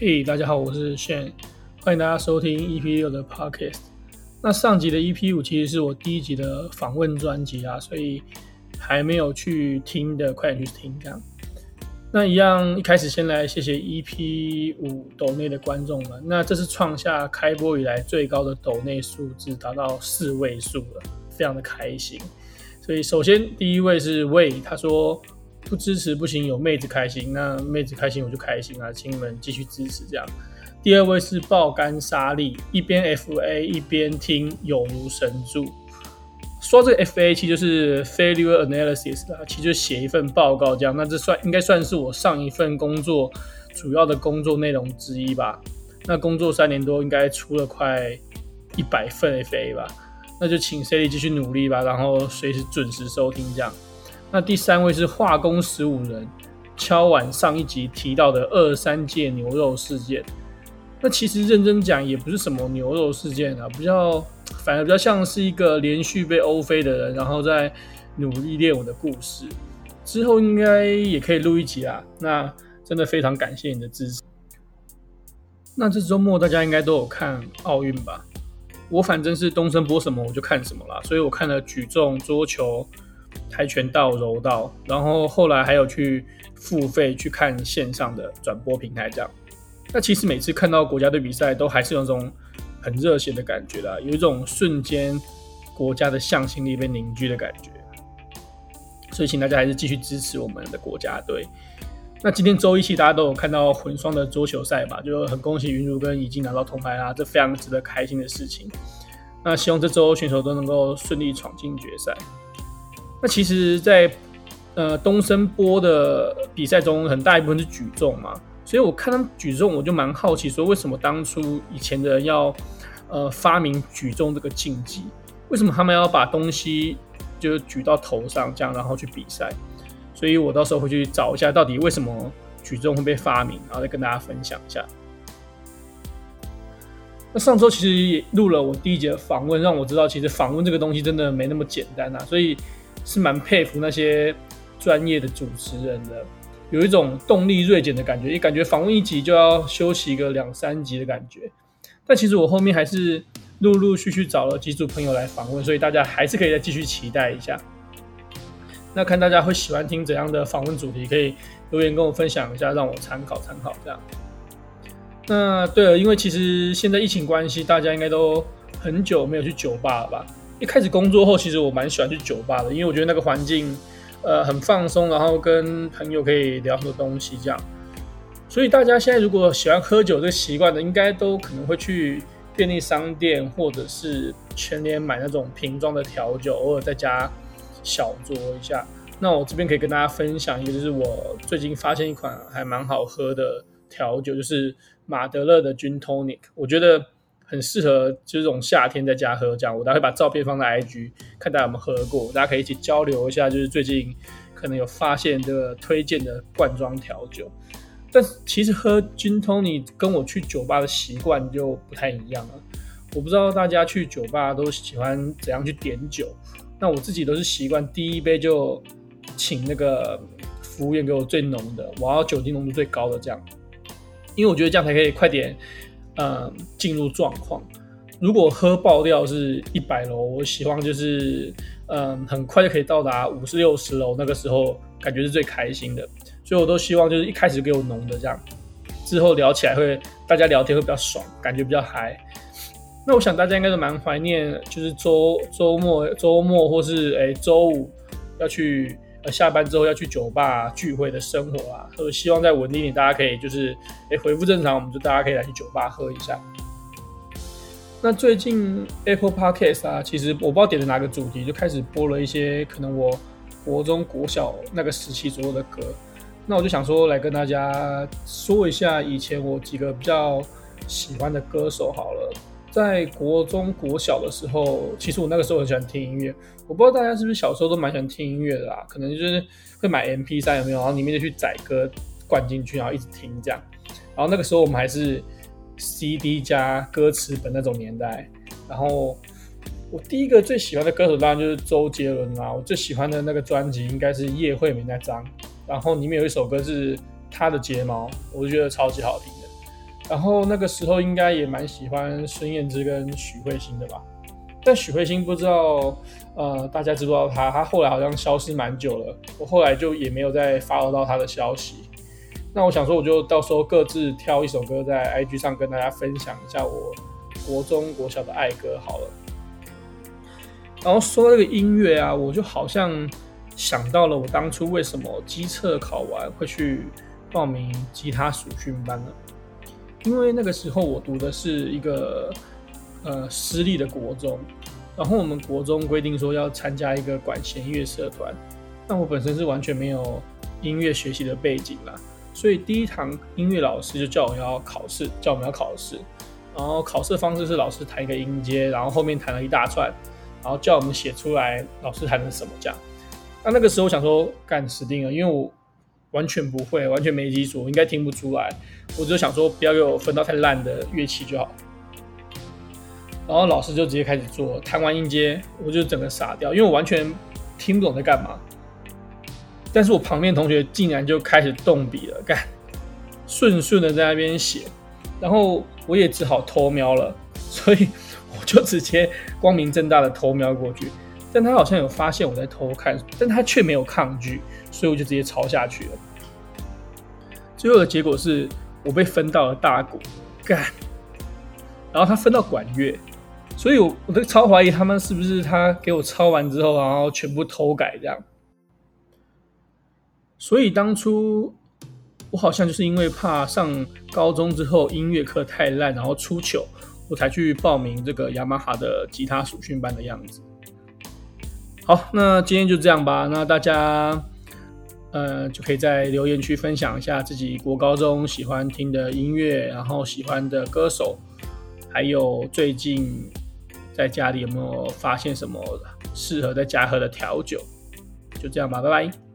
嘿，大家好，我是 Shane，欢迎大家收听 EP 六的 Podcast。那上集的 EP 五其实是我第一集的访问专辑啊，所以还没有去听的，快点去听这样。那一样，一开始先来谢谢 EP 五抖内的观众们。那这是创下开播以来最高的抖内数字，达到四位数了，非常的开心。所以首先第一位是 Way，他说。不支持不行，有妹子开心，那妹子开心我就开心啊，请你们继续支持这样。第二位是爆肝沙粒，一边 FA 一边听，有如神助。说这个 FA 其实就是 Failure Analysis 啦，其实就写一份报告这样。那这算应该算是我上一份工作主要的工作内容之一吧。那工作三年多，应该出了快一百份 FA 吧。那就请 Sally 继续努力吧，然后随时准时收听这样。那第三位是化工十五人，敲碗上一集提到的二三届牛肉事件。那其实认真讲也不是什么牛肉事件啊，比较反而比较像是一个连续被欧飞的人，然后在努力练舞的故事。之后应该也可以录一集啦。那真的非常感谢你的支持。那这周末大家应该都有看奥运吧？我反正是东升播什么我就看什么啦，所以我看了举重、桌球。跆拳道、柔道，然后后来还有去付费去看线上的转播平台，这样。那其实每次看到国家队比赛，都还是有种很热血的感觉啦，有一种瞬间国家的向心力被凝聚的感觉。所以，请大家还是继续支持我们的国家队。那今天周一期大家都有看到混双的桌球赛吧？就很恭喜云茹跟已经拿到铜牌啦，这非常值得开心的事情。那希望这周选手都能够顺利闯进决赛。那其实在，呃东森波的比赛中，很大一部分是举重嘛，所以我看他们举重，我就蛮好奇，说为什么当初以前的人要呃发明举重这个竞技？为什么他们要把东西就举到头上这样，然后去比赛？所以我到时候会去找一下，到底为什么举重会被发明，然后再跟大家分享一下。那上周其实也录了我第一节访问，让我知道其实访问这个东西真的没那么简单啊，所以。是蛮佩服那些专业的主持人的，有一种动力锐减的感觉，也感觉访问一集就要休息个两三集的感觉。但其实我后面还是陆陆续续找了几组朋友来访问，所以大家还是可以再继续期待一下。那看大家会喜欢听怎样的访问主题，可以留言跟我分享一下，让我参考参考这样。那对了，因为其实现在疫情关系，大家应该都很久没有去酒吧了吧？一开始工作后，其实我蛮喜欢去酒吧的，因为我觉得那个环境，呃，很放松，然后跟朋友可以聊很多东西这样。所以大家现在如果喜欢喝酒这个习惯的，应该都可能会去便利商店或者是全联买那种瓶装的调酒，偶尔在家小酌一下。那我这边可以跟大家分享一个，就是我最近发现一款还蛮好喝的调酒，就是马德勒的 Gin Tonic，我觉得。很适合就是这种夏天在家喝这样，我待会把照片放在 IG，看大家有没有喝过，大家可以一起交流一下，就是最近可能有发现这个推荐的罐装调酒。但其实喝 Gin Tonic 跟我去酒吧的习惯就不太一样了。我不知道大家去酒吧都喜欢怎样去点酒，那我自己都是习惯第一杯就请那个服务员给我最浓的，我要酒精浓度最高的这样，因为我觉得这样才可以快点。嗯，进入状况。如果喝爆掉是一百楼，我希望就是嗯，很快就可以到达五十六十楼，那个时候感觉是最开心的。所以我都希望就是一开始就给我浓的这样，之后聊起来会大家聊天会比较爽，感觉比较嗨。那我想大家应该都蛮怀念，就是周周末周末或是诶周五要去。下班之后要去酒吧聚会的生活啊，所以希望在稳定点，大家可以就是哎恢复正常，我们就大家可以来去酒吧喝一下。那最近 Apple Podcast 啊，其实我不知道点的哪个主题，就开始播了一些可能我国中国小那个时期左右的歌。那我就想说来跟大家说一下以前我几个比较喜欢的歌手好了。在国中、国小的时候，其实我那个时候很喜欢听音乐。我不知道大家是不是小时候都蛮喜欢听音乐的啦？可能就是会买 MP3 有没有？然后里面就去载歌灌进去，然后一直听这样。然后那个时候我们还是 CD 加歌词本那种年代。然后我第一个最喜欢的歌手当然就是周杰伦啦。我最喜欢的那个专辑应该是叶惠美那张。然后里面有一首歌是他的睫毛，我就觉得超级好听。然后那个时候应该也蛮喜欢孙燕姿跟许慧欣的吧。但许慧欣不知道，呃，大家知不知道她？她后来好像消失蛮久了，我后来就也没有再 follow 到她的消息。那我想说，我就到时候各自挑一首歌在 IG 上跟大家分享一下我国中国小的爱歌好了。然后说到这个音乐啊，我就好像想到了我当初为什么机测考完会去报名吉他暑训班呢？因为那个时候我读的是一个呃私立的国中，然后我们国中规定说要参加一个管弦乐社团，那我本身是完全没有音乐学习的背景啦，所以第一堂音乐老师就叫我要考试，叫我们要考试，然后考试方式是老师弹一个音阶，然后后面弹了一大串。然后叫我们写出来，老师弹的什么这样。那那个时候我想说，干死定了，因为我完全不会，完全没基础，应该听不出来。我就想说，不要给我分到太烂的乐器就好。然后老师就直接开始做，弹完音阶，我就整个傻掉，因为我完全听不懂在干嘛。但是我旁边同学竟然就开始动笔了，干，顺顺的在那边写，然后我也只好偷瞄了，所以我。就直接光明正大的偷瞄过去，但他好像有发现我在偷看，但他却没有抗拒，所以我就直接抄下去了。最后的结果是我被分到了大鼓，干，然后他分到管乐，所以我我都超怀疑他们是不是他给我抄完之后，然后全部偷改这样。所以当初我好像就是因为怕上高中之后音乐课太烂，然后出糗。我才去报名这个雅马哈的吉他暑训班的样子。好，那今天就这样吧。那大家呃就可以在留言区分享一下自己国高中喜欢听的音乐，然后喜欢的歌手，还有最近在家里有没有发现什么适合在家喝的调酒。就这样吧，拜拜。